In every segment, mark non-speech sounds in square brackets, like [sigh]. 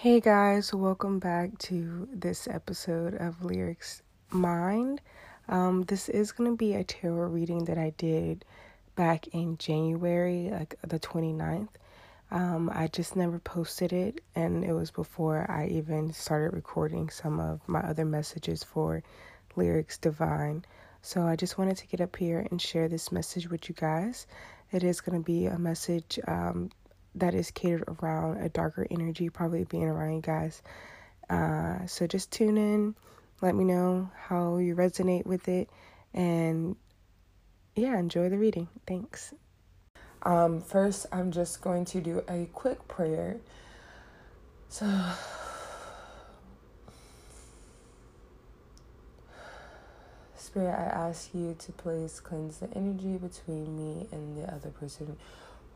Hey guys, welcome back to this episode of Lyrics Mind. Um, this is going to be a tarot reading that I did back in January, like the 29th. Um, I just never posted it, and it was before I even started recording some of my other messages for Lyrics Divine. So I just wanted to get up here and share this message with you guys. It is going to be a message um, that is catered around a darker energy, probably being around you guys. Uh, so just tune in, let me know how you resonate with it, and yeah, enjoy the reading. Thanks. Um, first, I'm just going to do a quick prayer. So, [sighs] Spirit, I ask you to please cleanse the energy between me and the other person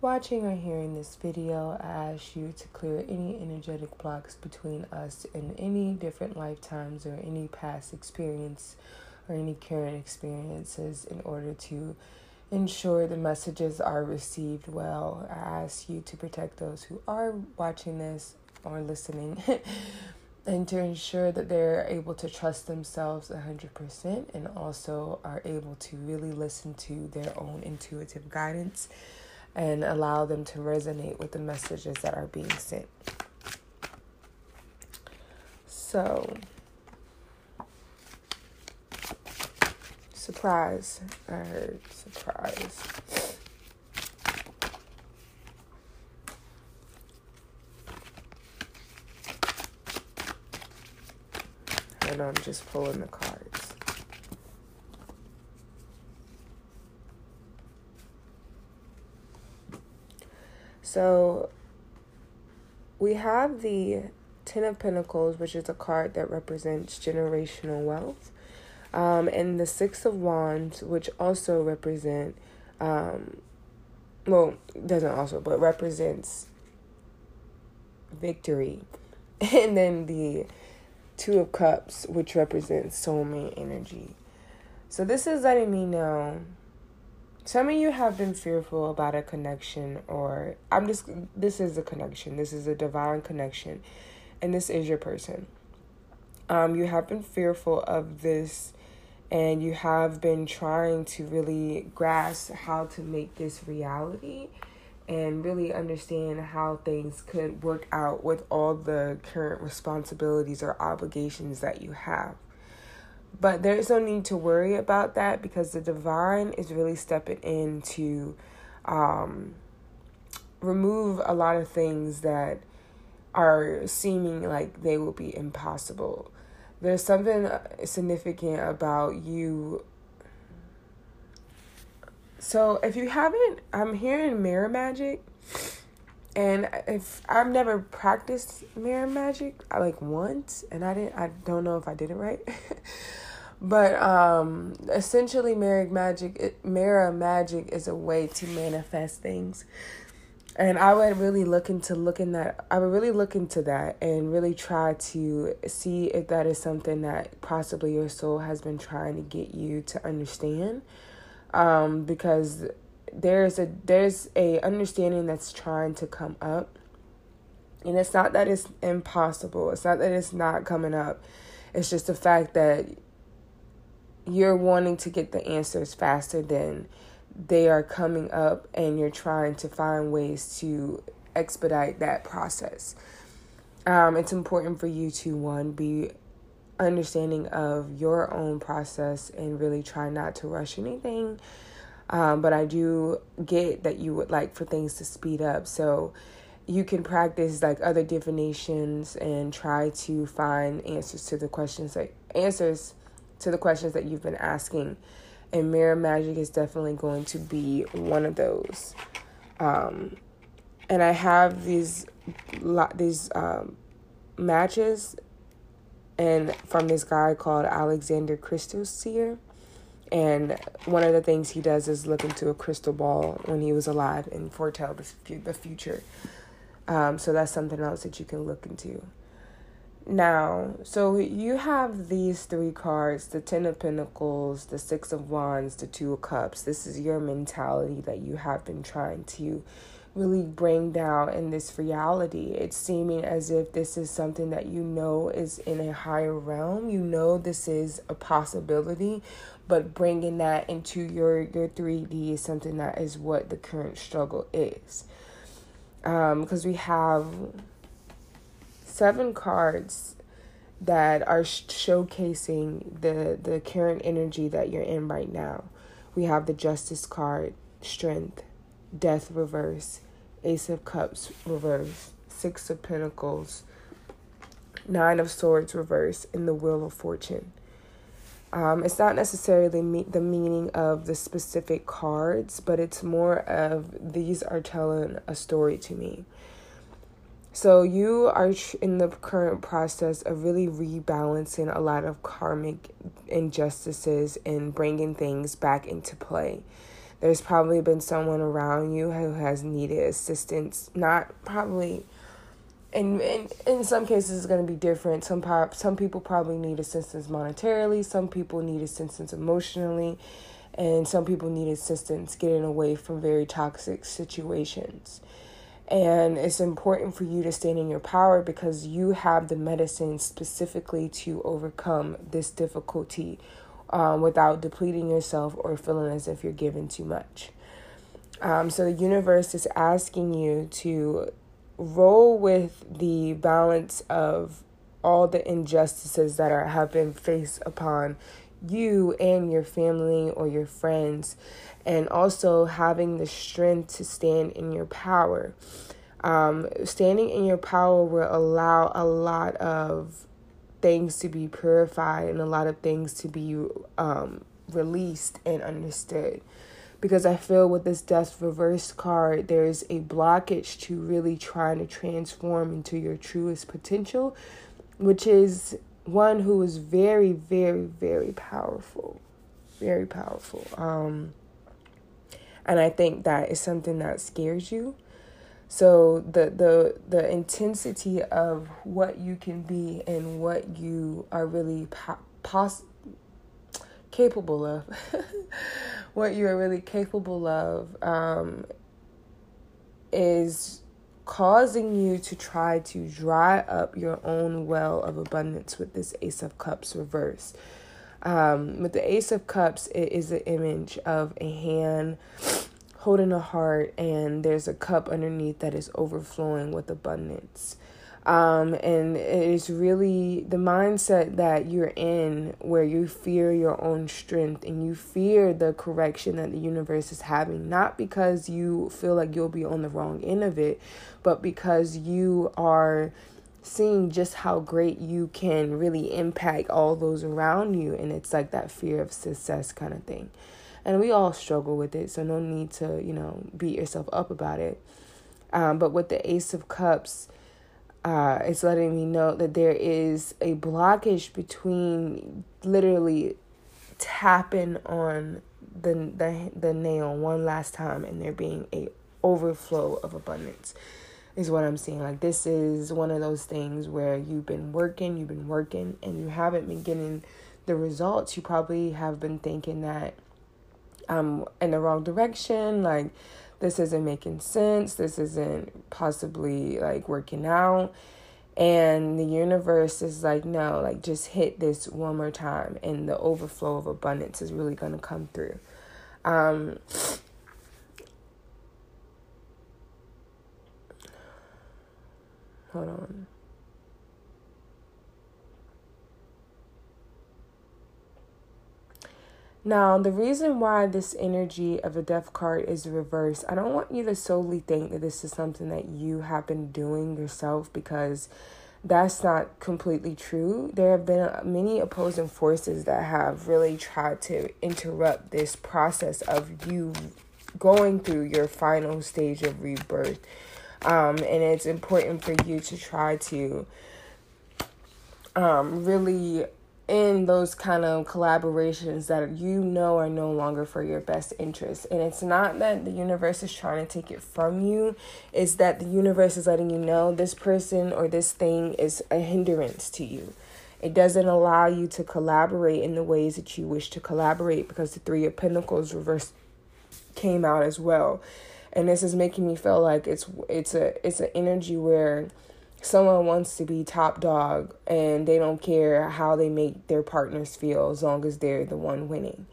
watching or hearing this video, I ask you to clear any energetic blocks between us in any different lifetimes or any past experience or any current experiences in order to ensure the messages are received well. I ask you to protect those who are watching this or listening. [laughs] and to ensure that they're able to trust themselves 100% and also are able to really listen to their own intuitive guidance and allow them to resonate with the messages that are being sent. So, surprise. I heard surprise. And I'm just pulling the cards. So we have the Ten of Pentacles, which is a card that represents generational wealth, um, and the Six of Wands, which also represent, um, well, doesn't also, but represents victory, [laughs] and then the Two of Cups, which represents soulmate energy. So this is letting me know some of you have been fearful about a connection, or I'm just, this is a connection. This is a divine connection, and this is your person. Um, you have been fearful of this, and you have been trying to really grasp how to make this reality and really understand how things could work out with all the current responsibilities or obligations that you have. But there's no need to worry about that because the divine is really stepping in to um, remove a lot of things that are seeming like they will be impossible. There's something significant about you. So if you haven't, I'm hearing mirror magic. And if I've never practiced mirror magic, I like once, and I didn't. I don't know if I did it right. [laughs] But um, essentially, mirror magic, mirror magic is a way to manifest things. And I would really look into looking that. I would really look into that and really try to see if that is something that possibly your soul has been trying to get you to understand. Um, because there's a there's a understanding that's trying to come up, and it's not that it's impossible. It's not that it's not coming up. It's just the fact that you're wanting to get the answers faster than they are coming up and you're trying to find ways to expedite that process. Um, it's important for you to one be understanding of your own process and really try not to rush anything. Um, but I do get that you would like for things to speed up. So you can practice like other divinations and try to find answers to the questions like answers to the questions that you've been asking. And mirror magic is definitely going to be one of those. Um, and I have these these um, matches, and from this guy called Alexander Crystal Seer. And one of the things he does is look into a crystal ball when he was alive and foretell the, the future. Um, so that's something else that you can look into. Now, so you have these three cards the Ten of Pentacles, the Six of Wands, the Two of Cups. This is your mentality that you have been trying to really bring down in this reality. It's seeming as if this is something that you know is in a higher realm. You know this is a possibility, but bringing that into your your 3D is something that is what the current struggle is. Um because we have seven cards that are showcasing the the current energy that you're in right now. We have the Justice card, Strength, Death reverse, Ace of Cups reverse, Six of Pentacles, Nine of Swords reverse, and the Wheel of Fortune. Um, it's not necessarily me- the meaning of the specific cards, but it's more of these are telling a story to me. So you are in the current process of really rebalancing a lot of karmic injustices and bringing things back into play. There's probably been someone around you who has needed assistance, not probably and in, in some cases it's going to be different. Some some people probably need assistance monetarily, some people need assistance emotionally, and some people need assistance getting away from very toxic situations. And it's important for you to stand in your power because you have the medicine specifically to overcome this difficulty um, without depleting yourself or feeling as if you're giving too much. Um, so the universe is asking you to roll with the balance of all the injustices that are have been faced upon you and your family or your friends and also having the strength to stand in your power. Um, standing in your power will allow a lot of things to be purified and a lot of things to be um, released and understood. Because I feel with this death reverse card, there's a blockage to really trying to transform into your truest potential, which is one who is very, very, very powerful. Very powerful. Um, and I think that is something that scares you. So the the the intensity of what you can be and what you are really po- pos- capable of, [laughs] what you are really capable of, um, is causing you to try to dry up your own well of abundance with this Ace of Cups reverse. Um, with the Ace of Cups, it is an image of a hand holding a heart, and there's a cup underneath that is overflowing with abundance. Um, and it's really the mindset that you're in where you fear your own strength and you fear the correction that the universe is having, not because you feel like you'll be on the wrong end of it, but because you are seeing just how great you can really impact all those around you. And it's like that fear of success kind of thing. And we all struggle with it so no need to you know beat yourself up about it. Um, but with the ace of cups uh, it's letting me know that there is a blockage between literally tapping on the the the nail one last time and there being a overflow of abundance is what I'm seeing. Like this is one of those things where you've been working, you've been working, and you haven't been getting the results. You probably have been thinking that I'm in the wrong direction. Like this isn't making sense. This isn't possibly like working out. And the universe is like, no, like just hit this one more time, and the overflow of abundance is really going to come through. Um, Hold on. Now, the reason why this energy of a death card is reversed, I don't want you to solely think that this is something that you have been doing yourself because that's not completely true. There have been many opposing forces that have really tried to interrupt this process of you going through your final stage of rebirth um, and it's important for you to try to um, really in those kind of collaborations that you know are no longer for your best interest. And it's not that the universe is trying to take it from you, it's that the universe is letting you know this person or this thing is a hindrance to you. It doesn't allow you to collaborate in the ways that you wish to collaborate because the Three of Pentacles reverse came out as well. and this is making me feel like it's it's a it's an energy where someone wants to be top dog and they don't care how they make their partners feel as long as they're the one winning.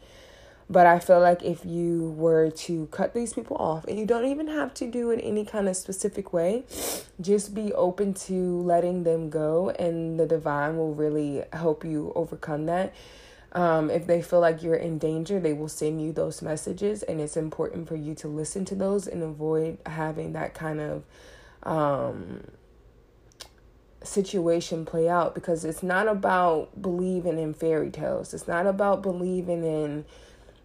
But I feel like if you were to cut these people off, and you don't even have to do it any kind of specific way, just be open to letting them go, and the divine will really help you overcome that. Um, if they feel like you're in danger, they will send you those messages, and it's important for you to listen to those and avoid having that kind of um, situation play out because it's not about believing in fairy tales. It's not about believing in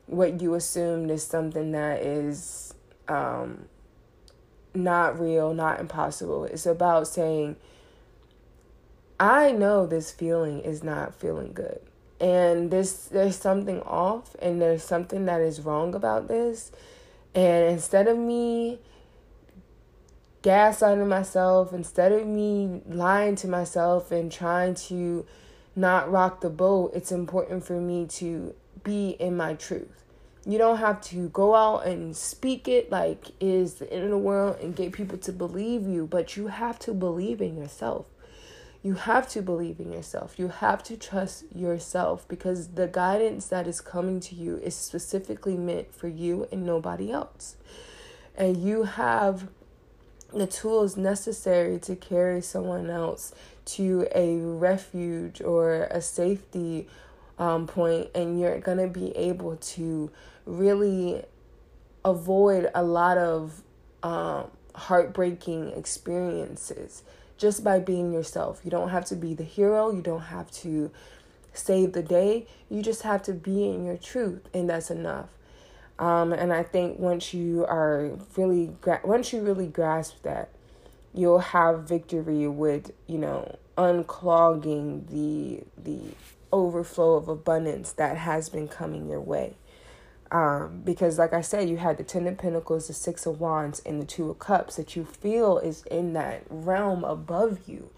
what you assumed is something that is um, not real, not impossible. It's about saying, I know this feeling is not feeling good. And this there's something off and there's something that is wrong about this. And instead of me gaslighting myself, instead of me lying to myself and trying to not rock the boat, it's important for me to be in my truth. You don't have to go out and speak it like is the end of the world and get people to believe you, but you have to believe in yourself. You have to believe in yourself. You have to trust yourself because the guidance that is coming to you is specifically meant for you and nobody else. And you have the tools necessary to carry someone else to a refuge or a safety um, point, and you're going to be able to really avoid a lot of um, heartbreaking experiences just by being yourself. You don't have to be the hero, you don't have to save the day, you just have to be in your truth, and that's enough. Um, and I think once you are really gra- once you really grasp that, you'll have victory with you know unclogging the the overflow of abundance that has been coming your way. Um, because like I said, you had the Ten of Pentacles, the Six of Wands, and the Two of Cups that you feel is in that realm above you.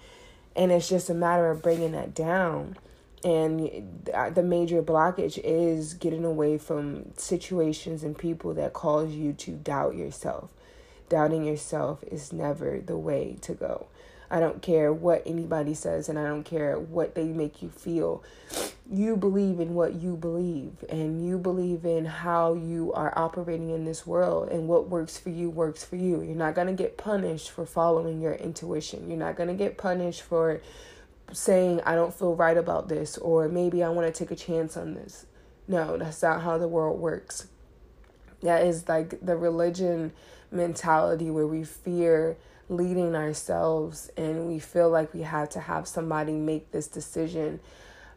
And it's just a matter of bringing that down and the major blockage is getting away from situations and people that cause you to doubt yourself. Doubting yourself is never the way to go. I don't care what anybody says and i don't care what they make you feel. You believe in what you believe and you believe in how you are operating in this world and what works for you works for you. You're not going to get punished for following your intuition. You're not going to get punished for saying I don't feel right about this or maybe I want to take a chance on this. No, that's not how the world works. That is like the religion mentality where we fear leading ourselves and we feel like we have to have somebody make this decision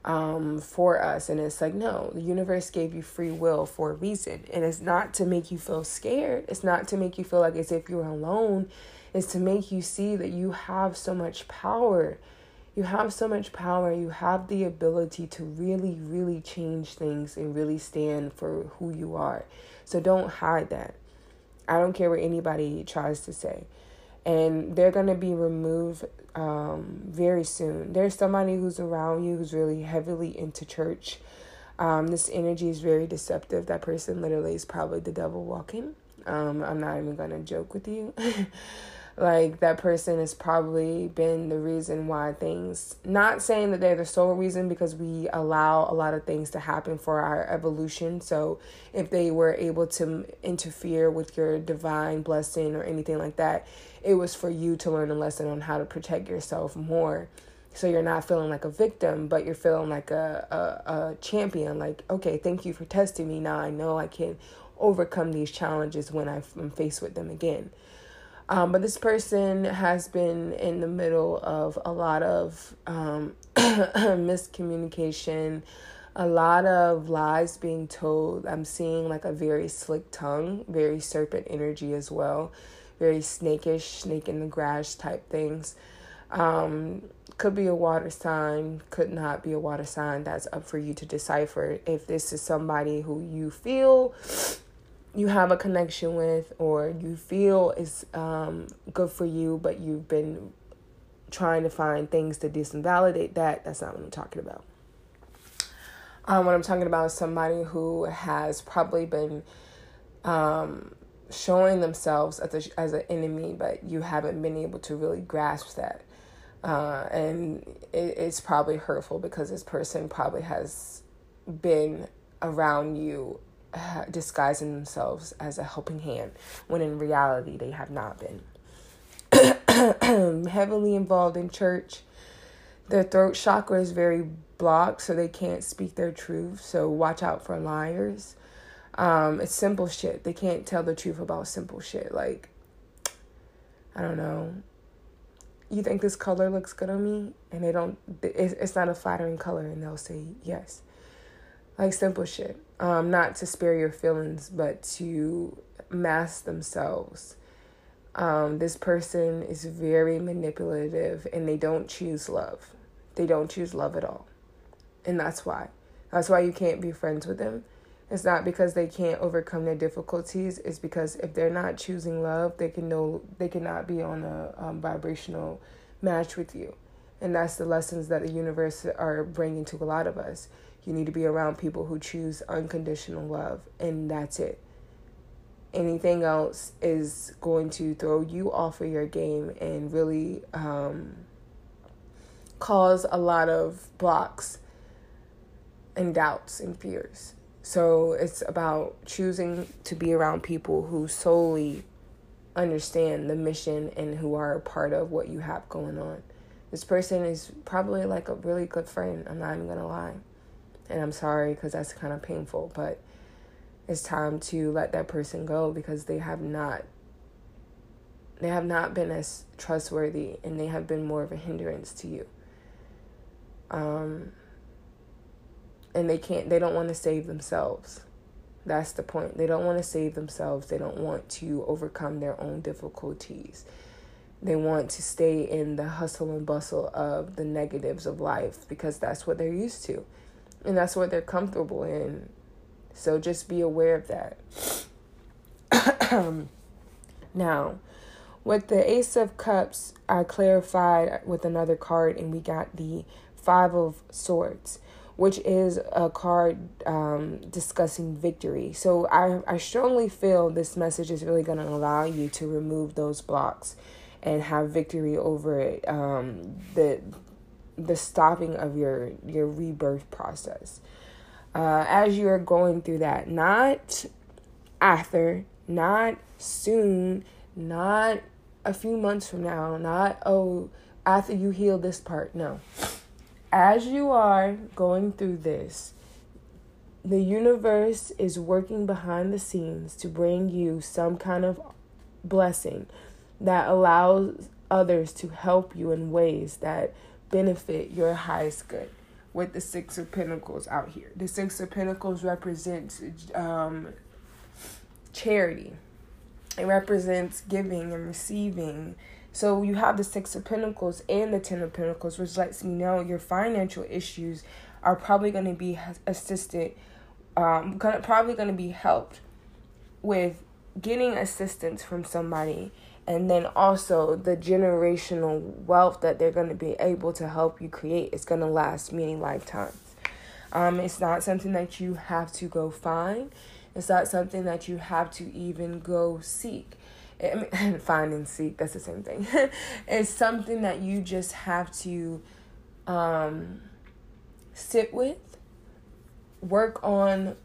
um, for us. And it's like, no, the universe gave you free will for a reason. And it's not to make you feel scared, it's not to make you feel like as if you're alone, it's to make you see that you have so much power you have so much power. You have the ability to really, really change things and really stand for who you are. So don't hide that. I don't care what anybody tries to say. And they're going to be removed um, very soon. There's somebody who's around you who's really heavily into church. Um, this energy is very deceptive. That person literally is probably the devil walking. Um, I'm not even going to joke with you. [laughs] like that person has probably been the reason why things not saying that they're the sole reason because we allow a lot of things to happen for our evolution. So if they were able to interfere with your divine blessing or anything like that it was for you to learn a lesson on how to protect yourself more. So you're not feeling like a victim but you're feeling like a, a, a champion. Like okay thank you for testing me. Now i know i can overcome these challenges when i'm faced with them again um, but this person has been in the middle of a lot of um, [clears throat] miscommunication, a lot of lies being told. I'm seeing like a very slick tongue, very serpent energy as well, very snakish, snake in the grass type things. Um, could be a water sign, could not be a water sign. That's up for you to decipher. If this is somebody who you feel you have a connection with or you feel is um, good for you, but you've been trying to find things to disinvalidate that, that's not what I'm talking about. Um, what I'm talking about is somebody who has probably been um, showing themselves as a, as an enemy, but you haven't been able to really grasp that. Uh, and it, it's probably hurtful because this person probably has been around you [sighs] disguising themselves as a helping hand when in reality they have not been. [clears throat] Heavily involved in church. Their throat chakra is very blocked, so they can't speak their truth. So watch out for liars. Um, it's simple shit. They can't tell the truth about simple shit. Like, I don't know. You think this color looks good on me? And they don't, it's not a flattering color, and they'll say yes. Like simple shit. Um, not to spare your feelings, but to mask themselves. Um, this person is very manipulative and they don't choose love. They don't choose love at all. And that's why. That's why you can't be friends with them it's not because they can't overcome their difficulties. It's because if they're not choosing love, they can know they cannot be on a um, vibrational match with you, and that's the lessons that the universe are bringing to a lot of us. You need to be around people who choose unconditional love, and that's it. Anything else is going to throw you off of your game and really um, cause a lot of blocks and doubts and fears. So it's about choosing to be around people who solely understand the mission and who are a part of what you have going on. This person is probably like a really good friend. I'm not even to lie. And I'm sorry because that's kind of painful, but it's time to let that person go because they have not they have not been as trustworthy and they have been more of a hindrance to you. Um and they can't they don't want to save themselves. That's the point. They don't want to save themselves. They don't want to overcome their own difficulties. They want to stay in the hustle and bustle of the negatives of life because that's what they're used to and that's what they're comfortable in so just be aware of that [clears throat] now with the ace of cups i clarified with another card and we got the five of swords which is a card um, discussing victory. So I, I strongly feel this message is really going to allow you to remove those blocks and have victory over it. Um, the the stopping of your your rebirth process. Uh, as you are going through that, not after, not soon, not a few months from now, not oh after you heal this part. No as you are going through this, the universe is working behind the scenes to bring you some kind of blessing that allows others to help you in ways that benefit your highest good. With the Six of Pentacles out here, the Six of Pentacles represents um, charity, it represents giving and receiving. So you have the Six of Pentacles and the Ten of Pentacles, which lets me know your financial issues are probably going to be assisted, um, gonna, probably going to be helped with getting assistance from somebody and then also the generational wealth that they're going to be able to help you create is going to last many lifetimes. Um, it's not something that you have to go find. It's not something that you have to even go seek. I mean, [laughs] find and seek, that's the same thing. [laughs] it's something that you just have to um, sit with, work on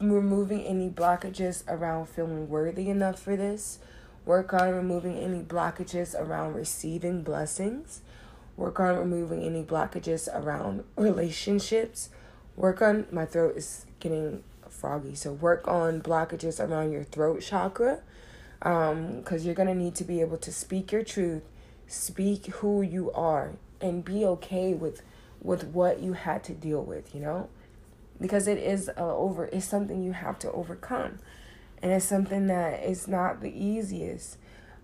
removing any blockages around feeling worthy enough for this, work on removing any blockages around receiving blessings, work on removing any blockages around relationships, work on my throat is getting froggy, so work on blockages around your throat chakra um because you're going to need to be able to speak your truth speak who you are and be okay with with what you had to deal with you know? Because it is uh, over it's something you have to overcome and it's something that is not the easiest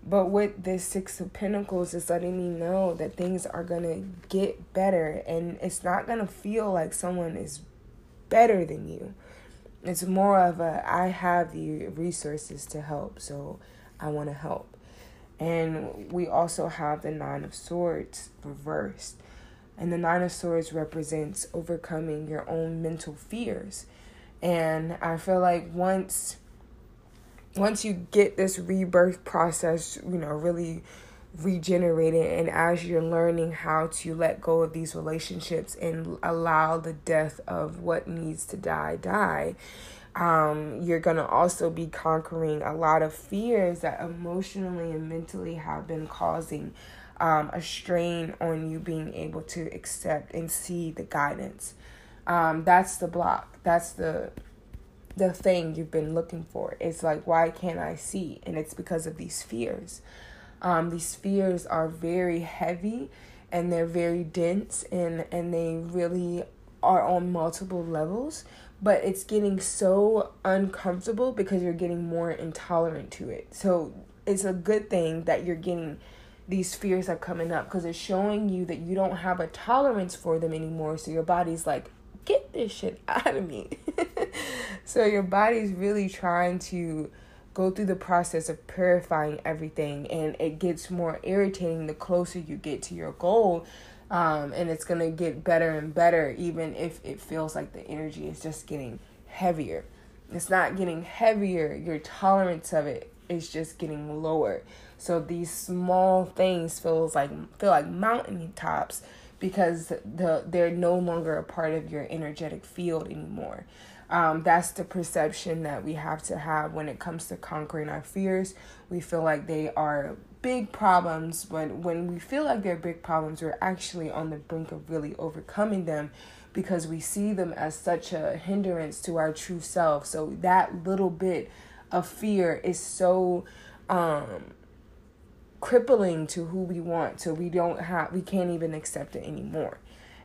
but with this six of pentacles it's letting me know that things are gonna get better and it's not gonna feel like someone is better than you it's more of a I have the resources to help, so I want to help. And we also have the Nine of Swords reversed. And the Nine of Swords represents overcoming your own mental fears. And I feel like once once you get this rebirth process, you know, really regenerated and as you're learning how to let go of these relationships and allow the death of what needs to die die um, you're going to also be conquering a lot of fears that emotionally and mentally have been causing um, a strain on you being able to accept and see the guidance. Um, that's the block. That's the the thing you've been looking for it's like why can't i see and it's because of these fears um, these fears are very heavy and they're very dense and, and they really are on multiple levels, but it's getting so uncomfortable because you're getting more intolerant to it. So it's a good thing that you're getting these fears are coming up because it's showing you that you don't have a tolerance for them anymore. So your body's like, get this shit [laughs] out of me. [laughs] so your body's really trying to go through the process of purifying everything and it gets more irritating the closer you get to your goal um, and it's going to get better and better even if it feels like the energy is just getting heavier it's not getting heavier your tolerance of it is just getting lower so these small things feels like feel like mountain tops because the they're no longer a part of your energetic field anymore um, that's the perception that we have to have when it comes to conquering our fears. We feel like they are big problems, but when we feel like they're big problems, we're actually on the brink of really overcoming them because we see them as such a hindrance to our true self. So that little bit of fear is so um, crippling to who we want, so we don't have we can't even accept it anymore.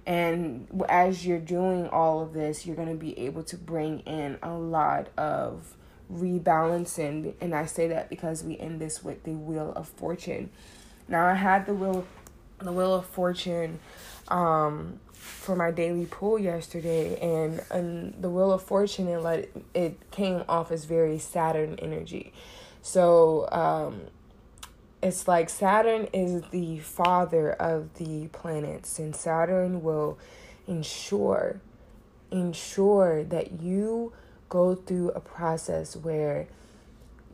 And as you're doing all of this, you're going to be able to bring in a lot of rebalancing. And I say that because we end this with the Wheel of Fortune. Now, I had the Wheel, the Wheel of Fortune um, for my daily pull yesterday, and, and the Wheel of Fortune, it, let, it came off as very Saturn energy. So, um, it's like Saturn is the father of the planets, and Saturn will ensure ensure that you go through a process where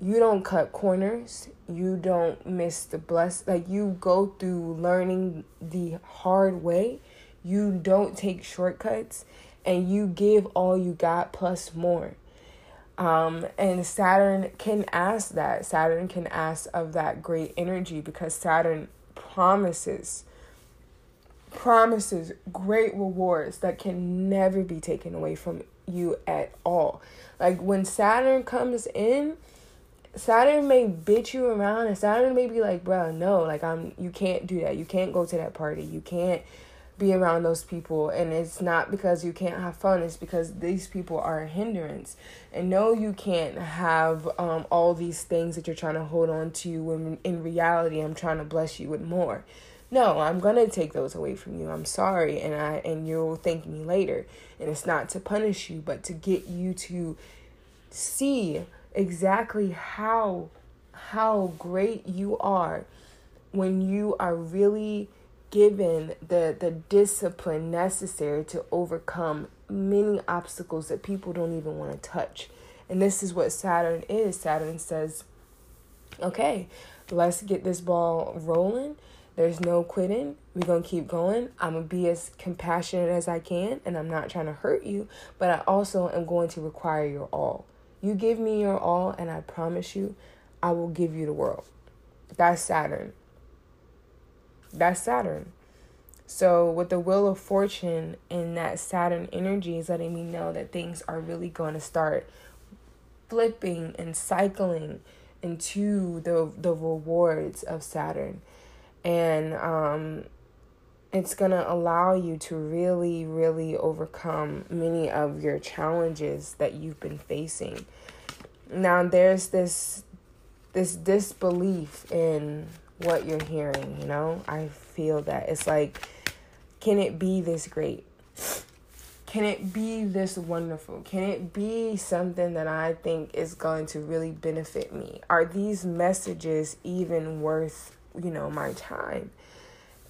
you don't cut corners, you don't miss the bless like you go through learning the hard way, you don't take shortcuts, and you give all you got plus more. Um, and Saturn can ask that. Saturn can ask of that great energy because Saturn promises promises great rewards that can never be taken away from you at all. Like when Saturn comes in, Saturn may bitch you around and Saturn may be like, bro, no, like I'm you can't do that. You can't go to that party. You can't be around those people and it's not because you can't have fun it's because these people are a hindrance. And no you can't have um, all these things that you're trying to hold on to when in reality i'm trying to bless you with more. No i'm gonna take those away from you. I'm sorry and i and you'll thank me later. And it's not to punish you but to get you to see exactly how how great you are when you are really given the the discipline necessary to overcome many obstacles that people don't even want to touch. And this is what Saturn is. Saturn says, "Okay, let's get this ball rolling. There's no quitting. We're going to keep going. I'm going to be as compassionate as I can, and I'm not trying to hurt you, but I also am going to require your all. You give me your all, and I promise you, I will give you the world. That's Saturn. That's Saturn. So, with the Wheel of Fortune and that Saturn energy is letting me know that things are really going to start flipping and cycling into the the rewards of Saturn. And um it's going to allow you to really really overcome many of your challenges that you've been facing. Now there's this this disbelief in what you're hearing, you know? I feel that it's like can it be this great? Can it be this wonderful? Can it be something that I think is going to really benefit me? Are these messages even worth, you know, my time?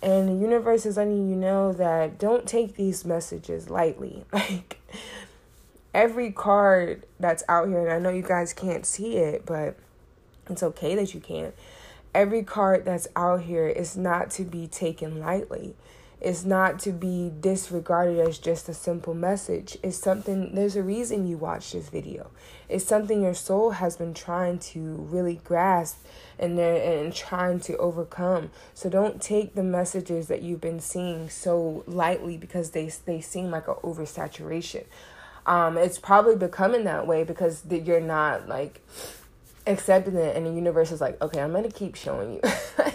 And the universe is letting you know that don't take these messages lightly. [laughs] Like every card that's out here, and I know you guys can't see it, but it's okay that you can't. Every card that's out here is not to be taken lightly. It's not to be disregarded as just a simple message. It's something, there's a reason you watch this video. It's something your soul has been trying to really grasp and and trying to overcome. So don't take the messages that you've been seeing so lightly because they they seem like a oversaturation. Um, it's probably becoming that way because you're not like accepting it, and the universe is like, okay, I'm gonna keep showing you. [laughs]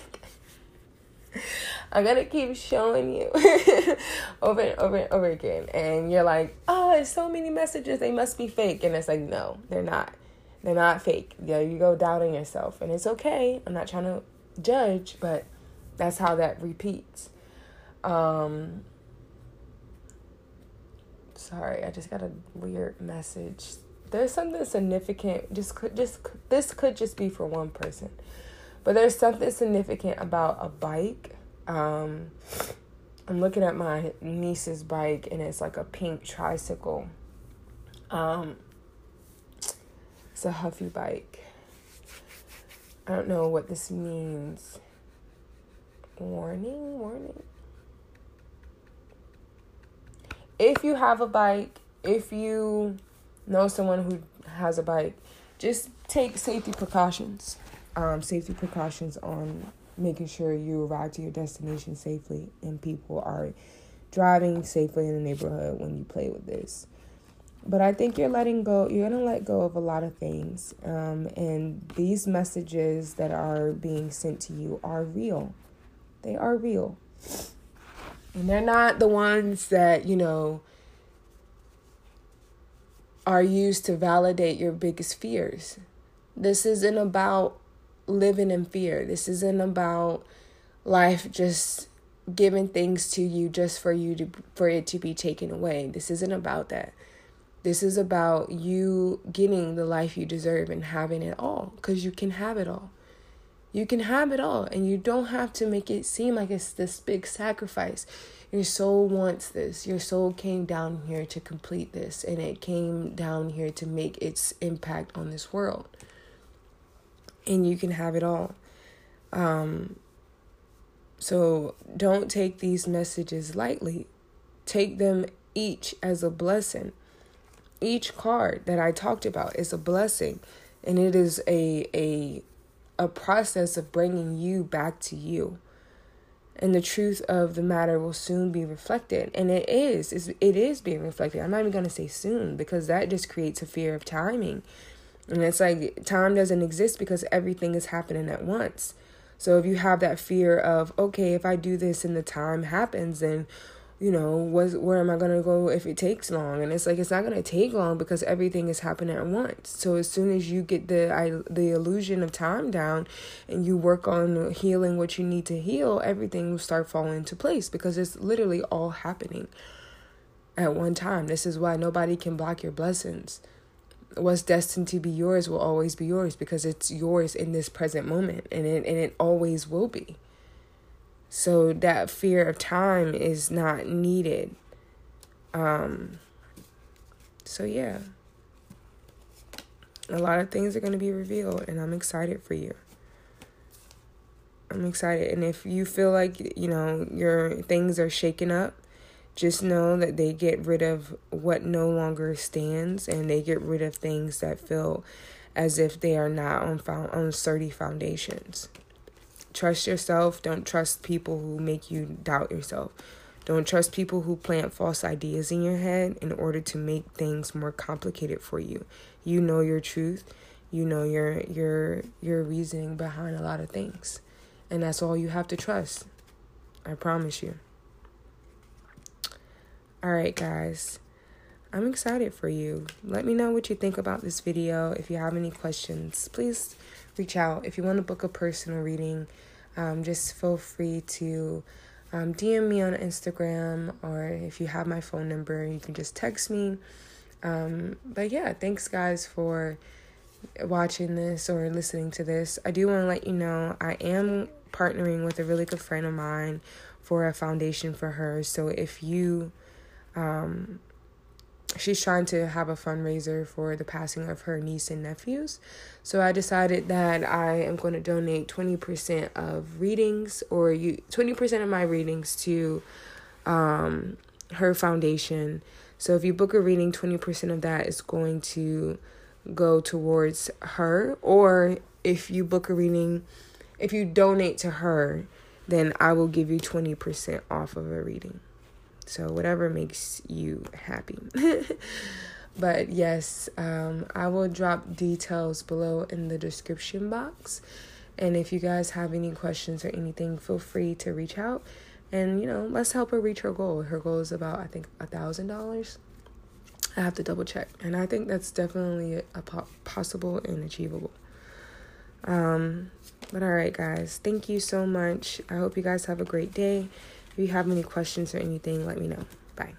I'm gonna keep showing you [laughs] over and over and over again. And you're like, oh, it's so many messages, they must be fake. And it's like, no, they're not. They're not fake. Yeah, you go doubting yourself. And it's okay. I'm not trying to judge, but that's how that repeats. Um sorry, I just got a weird message. There's something significant. Just could just this could just be for one person. But there's something significant about a bike um, I'm looking at my niece's bike and it's like a pink tricycle. Um, it's a Huffy bike. I don't know what this means. Warning, warning. If you have a bike, if you know someone who has a bike, just take safety precautions. Um, safety precautions on making sure you arrive to your destination safely and people are driving safely in the neighborhood when you play with this. But I think you're letting go, you're going to let go of a lot of things. Um, and these messages that are being sent to you are real. They are real. And they're not the ones that, you know, are used to validate your biggest fears. This isn't about living in fear. This isn't about life just giving things to you just for you to for it to be taken away. This isn't about that. This is about you getting the life you deserve and having it all cuz you can have it all. You can have it all and you don't have to make it seem like it's this big sacrifice. Your soul wants this. Your soul came down here to complete this and it came down here to make its impact on this world and you can have it all. Um, so don't take these messages lightly. Take them each as a blessing. Each card that I talked about is a blessing, and it is a a a process of bringing you back to you. And the truth of the matter will soon be reflected, and it is. It is being reflected. I'm not even going to say soon because that just creates a fear of timing and it's like time doesn't exist because everything is happening at once. So if you have that fear of, okay, if I do this and the time happens, then you know, was where am I gonna go if it takes long? And it's like it's not gonna take long because everything is happening at once. So as soon as you get the I, the illusion of time down, and you work on healing what you need to heal, everything will start falling into place because it's literally all happening at one time. This is why nobody can block your blessings what's destined to be yours will always be yours because it's yours in this present moment and it and it always will be. So that fear of time is not needed. Um so yeah. A lot of things are going to be revealed and I'm excited for you. I'm excited and if you feel like, you know, your things are shaken up, just know that they get rid of what no longer stands and they get rid of things that feel as if they are not on found on sturdy foundations. Trust yourself. Don't trust people who make you doubt yourself. Don't trust people who plant false ideas in your head in order to make things more complicated for you. You know your truth. You know your your your reasoning behind a lot of things. And that's all you have to trust. I promise you. All right, guys. I'm excited for you. Let me know what you think about this video. If you have any questions, please reach out. If you want to book a personal reading, um, just feel free to um, DM me on Instagram or if you have my phone number, you can just text me. Um, but yeah, thanks guys for watching this or listening to this. I do want to let you know I am partnering with a really good friend of mine for a foundation for her. So if you um, she's trying to have a fundraiser for the passing of her niece and nephews. So I decided that I am going to donate 20% of readings or you 20% of my readings to um her foundation. So if you book a reading, 20% of that is going to go towards her or if you book a reading, if you donate to her, then I will give you 20% off of a reading. So, whatever makes you happy. [laughs] but yes, um, I will drop details below in the description box. And if you guys have any questions or anything, feel free to reach out. And, you know, let's help her reach her goal. Her goal is about, I think, a $1,000. I have to double check. And I think that's definitely a po- possible and achievable. Um, but all right, guys, thank you so much. I hope you guys have a great day. If you have any questions or anything, let me know. Bye.